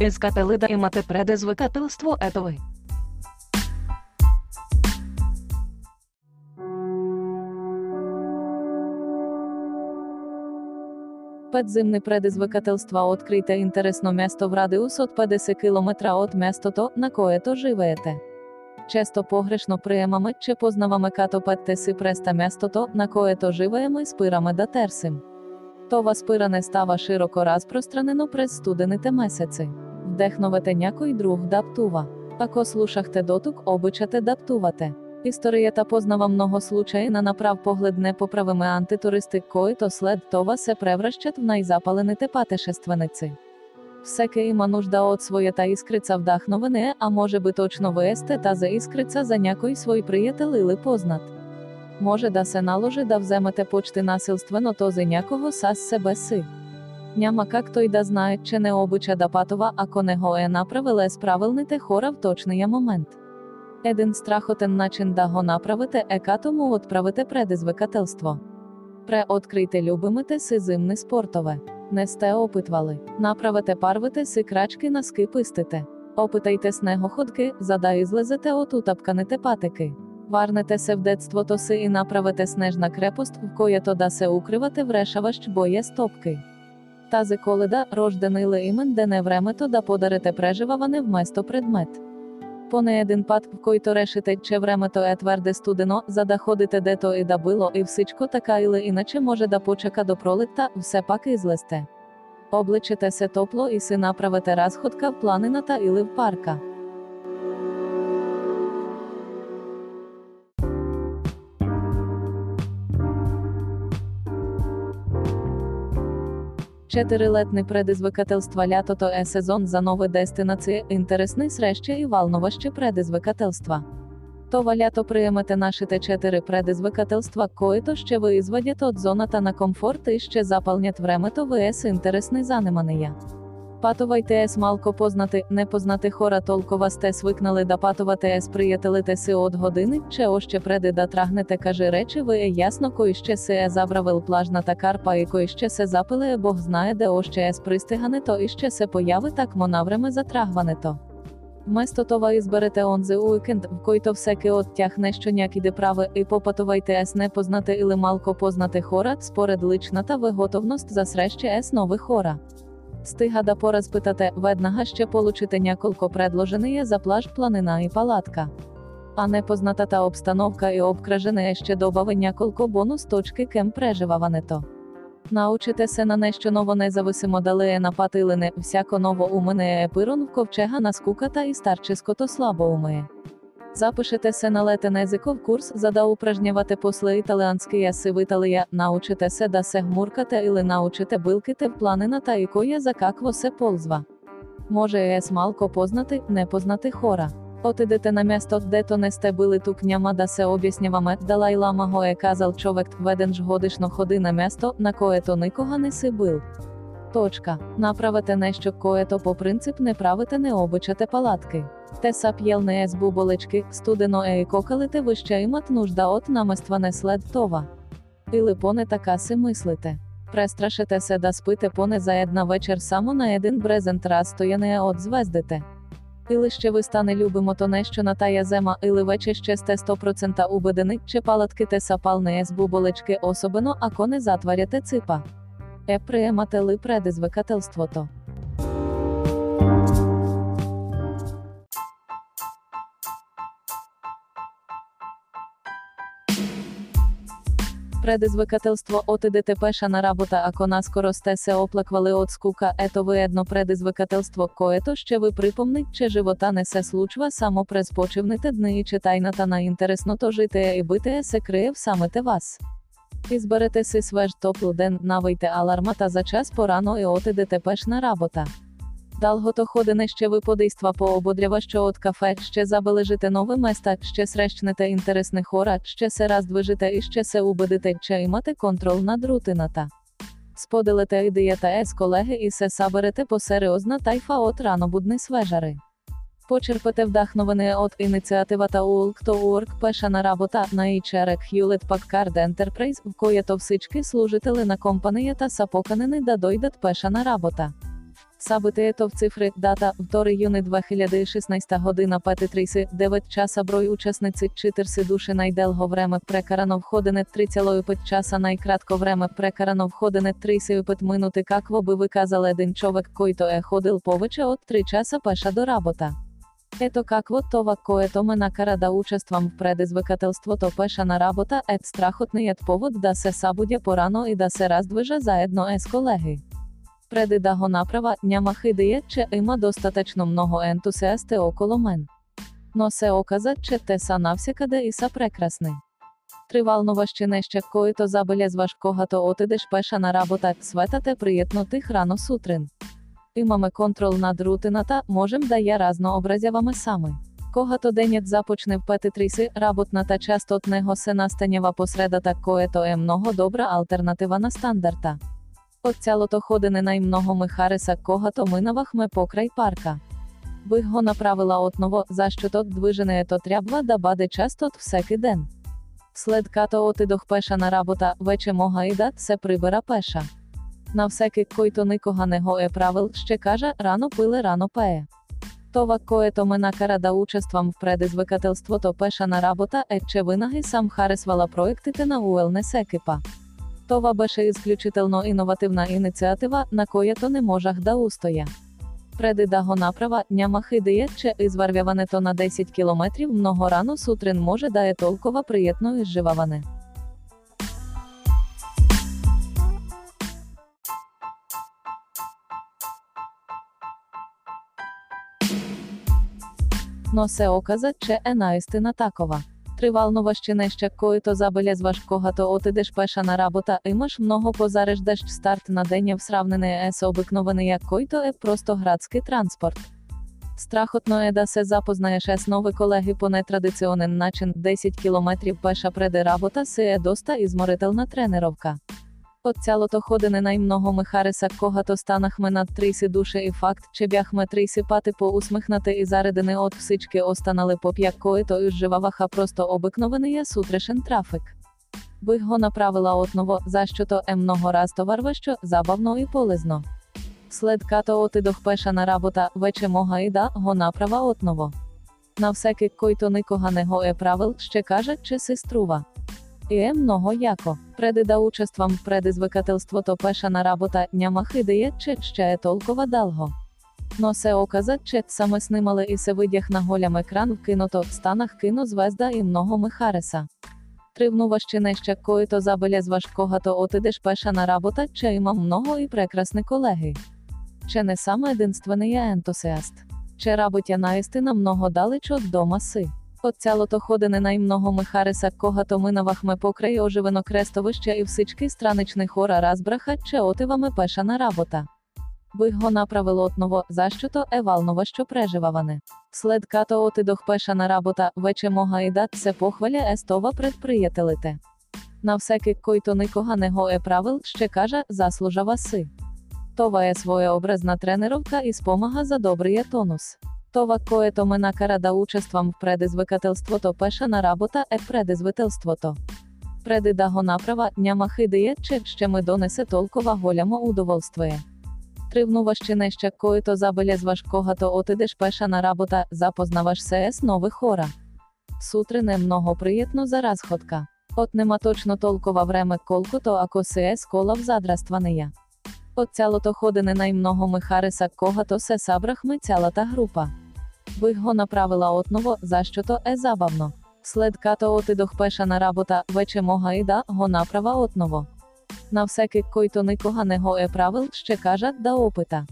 Искателида имате предизвикателство ето ви. Подземне предизвикательство открите інтересно місто в радіус от 50 кілометра от місто то, на което живеете. Често погрешно приємами чи познавами като петтеси преста місто то, на което живеємо спирами да терсим. Това спиране става широко розпространено през студените месеци. Вдехновете някой друг даптува. Ако слушахте дотук, обичате даптувате. Історията познава много случаї на направ поглед непоправими антитуристи, които след това се превръщат в най-запалените пътешественици. Всеки има нужда от своята іскрица вдахновене, а може би точно ви сте тази іскрица за някой свой приятел или познат. Може да се наложи да вземете почти насилствено този някого с себе си Няма как той да знае, че не обича да пътува, ако не го е направил с правилните хора в точния момент. Един страхотен начин да го направите е като му отправите предизвикателство. Преоткрийте любимите си зимни спортове. Не сте опитвали. Направете първите си крачки на скипистите. Опитайте снегоходки, за да излезете от утъпканите патеки. Варнете се в детството си и направете снежна крепост, в която да се укривате в решаващ боє стопки. Тази коледа, рожден імен дене ден времето да подарите преживаване вместо предмет. Поне един пат, в който решите, че времето е твърде студено, за да ходите дето и да било и всичко така или іначе може да почека до пролетта, все пак излезте. Обличете се топло і си направите разходка в планината или в парка. Чотирилетне предизвикательства лятото е сезон за нове дестинації, інтересний срещі і волноващі предизвикательства. Това лято приємете нашите чотири предизвикательства, които ще ви извадять от зоната на комфорт і ще запалнять времето ес інтересні занимания. Патувайте ес малко познати, не познати хора толкова сте свикнали да патувати ес приятелите си от години, че още преди да трагнете каже речі ви е ясно кой ще се е забравил плажната карпа і кой ще се запиле бог знає де още ес пристигането і ще се появи так монавреме за трагването. Вместо това изберете онзи уикенд, в който всеки от тях нещо някъде прави и попътувайте ес непознате или малко познате хора, според личната ви готовност за срещи ес нови хора. Стига да поразпитате, веднага ще получите няколко предложения за плаж, планина і палатка. А непознатата обстановка і обкръжене ще добави няколко бонус точки кем преживаването. Научите се на нещо ново независимо дали е напатилене, всяко ново умене е пирон в ковчега на скуката і старческото слабоумие. Запишете се на летен езиков курс, за да упражнявате после италиански яси в Италия, научите се да се гмуркате или научите билките в планината і коя за какво се ползва. Може ес малко познати, непознати хора. Отидете на місто, дето не сте били тук няма да се об'ясняваме, Далай Лама го е казал човек, веден ж годишно ходи на місто, на което никога не си бил. Точка. Направите нещо, което по принцип не правите не обичате палатки. Те са п'єлне ес буболечки, студено е кокалите ви ще имат нужда от наместване след това. Или поне така си мислите. Престрашите се да спите поне за една вечер само на един брезент раз стояне от звездите. Или ще ви стане любимо то нещо на тая зема, или вече ще сте 100% убедени, че палатките са палне ес буболечки, особено ако не затваряте ципа. Е приемате ли предизвикателството? Предизвикателство отидете пеша на работа, ако наскоро сте се оплаквали от скука, ето ви едно предизвикателство, което ще ви припомнить, че живота не се случва само през почивните дни і че тайната на інтересното житие і битие се криє в самите вас. Ізберете си свеж топлий ден, навийте алармата за час порано і отидете пеш на работа. Далгото ходине ще ви подейства поободрява, що от кафе, ще забележите нове места, ще срещнете інтересне хора, ще се раздвижите і ще се убедите, че имате контрол над рутината. Споделите ідеята ес колеги і се саберете посериозна тайфа от ранобудни свежари. Почерпите вдахновене от ініціативата Улк.org пеша на работа на ічерек Hewlett Packard Enterprise, в което всички служители на компанията са поканени да дойдат пеша на работа. Сабити ето в цифри, дата, втори юни 2016 година 5.30, 9 часа брой учасниці, 4 душі найделго време прекарано входене 3,5 часа найкратко време прекарано входене 3,5 минути какво би виказал един човек който е ходил повече от 3 часа пеша до работа. Ето какво това, което ме накара да участвам в предизвикателството пешана работа, ет страхотният повод да се събудя порано и да се раздвижа заедно е колеги. Преди да го направя, нямах идея, че има достатъчно много ентусиасти около мен. Но се оказа, че те са навсякъде и са прекрасни. Три вълнуващи неща, които забелязваш, когато отидеш пеша на работа, светът е приятно тих рано сутрин. Имаме контрол над рутината, можем да я разнообразяваме сами. Когато денят започне в 5.30, работната част от него се настанява по средата, което е много добра альтернатива на стандарта. От цялото ходене най-много ми хареса, когато минавахме покрай парка. Бих го направила отново, защото движението трябва да бъде част от всеки ден. След като отидох пеша на работа, вече мога и да се прибера пеша. На всеки, който никога не го е правил, ще кажа, рано пиле, рано пее. Това, което ме накара да участвам в предизвикателството пеша на работа е, че винаги съм харесвала проектите на Уелнес екипа. Това беше изключително иновативна ініціатива, на която не можах да устоя. Преди да го направя, нямах ідея, че извървяването на 10 км рано сутрин може да е толкова приємно изживаване. Но се оказа, че е наистина такова. Тривалноващі неща, които важкого то отидеш пеша на работа, имаш много позареждащ старт на день в сравнение с обикновения, който е просто градський транспорт. Страхотно е да се запознаєш с нови колеги по нетрадиціонен начин 10 кілометрів пеша преди работа се е доста ізморительна тренировка. От цялото ходене най-много ми хареса, когато станахме над 30 душі і факт, че бяхме 30 пати поусмихнати і заредени от всички останали по п'як, които изживаваха просто обикновения сутрешен трафик. Бих го направила отново, защо то е много раз товарващо, забавно і полезно. След като отидох пеша на работа, вече мога і да го направа отново. На всеки, който никога не го е правил, ще каже, че се струва. Е много яко. Преди да участвам в пешана работа, нямах ідея, че ще е толкова далго. Но се оказа, че саме снимали і се видях на голям екран в киното, в станах кинозвезда і много Михареса. ми хареса. Тривнуващі неща, които забелезваш, когато отидеш пеша на работа, че имам много і прекрасні колеги. Че не сам единственний ентусіаст. Че работя наістина много далеч от дома си. От цялото ходене най-много ми хареса, когато минавахме покрай оживено крестовище і всички странични хора разбраха, че отиваме пеша на работа. Бих го направил отново, защо то е валноващо преживаване. След като отидох пеша на работа, вече мога і дат се похваля естова пред приятелите. На всеки, който никога не го е правил, ще кажа, заслужава си. Това е своеобразна тренировка і спомага за добрия тонус. Това, което ме накара да участвам в предизвикателството пеша на работа е предизвикателството. Преди да го направя, нямах ідея, че ще ми донесе толкова голямо удоволствие. Тривнуващі неща, които забелязваш, когато отидеш пеша на работа, запознаваш се с нови хора. Сутрин е много приємно за разходка. От нема точно толкова време, колкото ако се е скола в задраствания. От цялото ходене най-много ми хареса, когато се събрахме цялата група. Го направила отново, защо то е забавно. След като отидох пеша на работа, вече мога і да го направа отново. На всеки, който никога не го е правил, ще кажа да опита.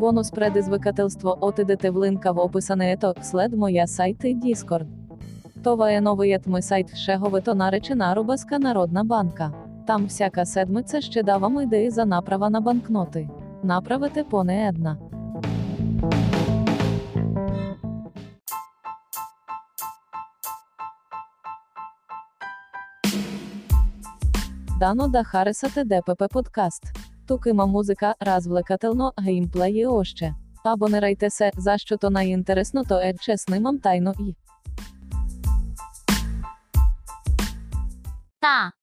Бонус предизвикателство отидете в линка в описане ето, след моя сайт і Discord. Това е новият мой сайт, шеговито наречена Рубаска Народна банка. Там всяка седмиця ще давам ідеї за направа на банкноти. Направите поне една. Дано да харесате ДПП подкаст. Тук има музика, развлекателно, геймплей і още. Абонирайте се, защо то найінтересно то е, че снимам тайно і. Са.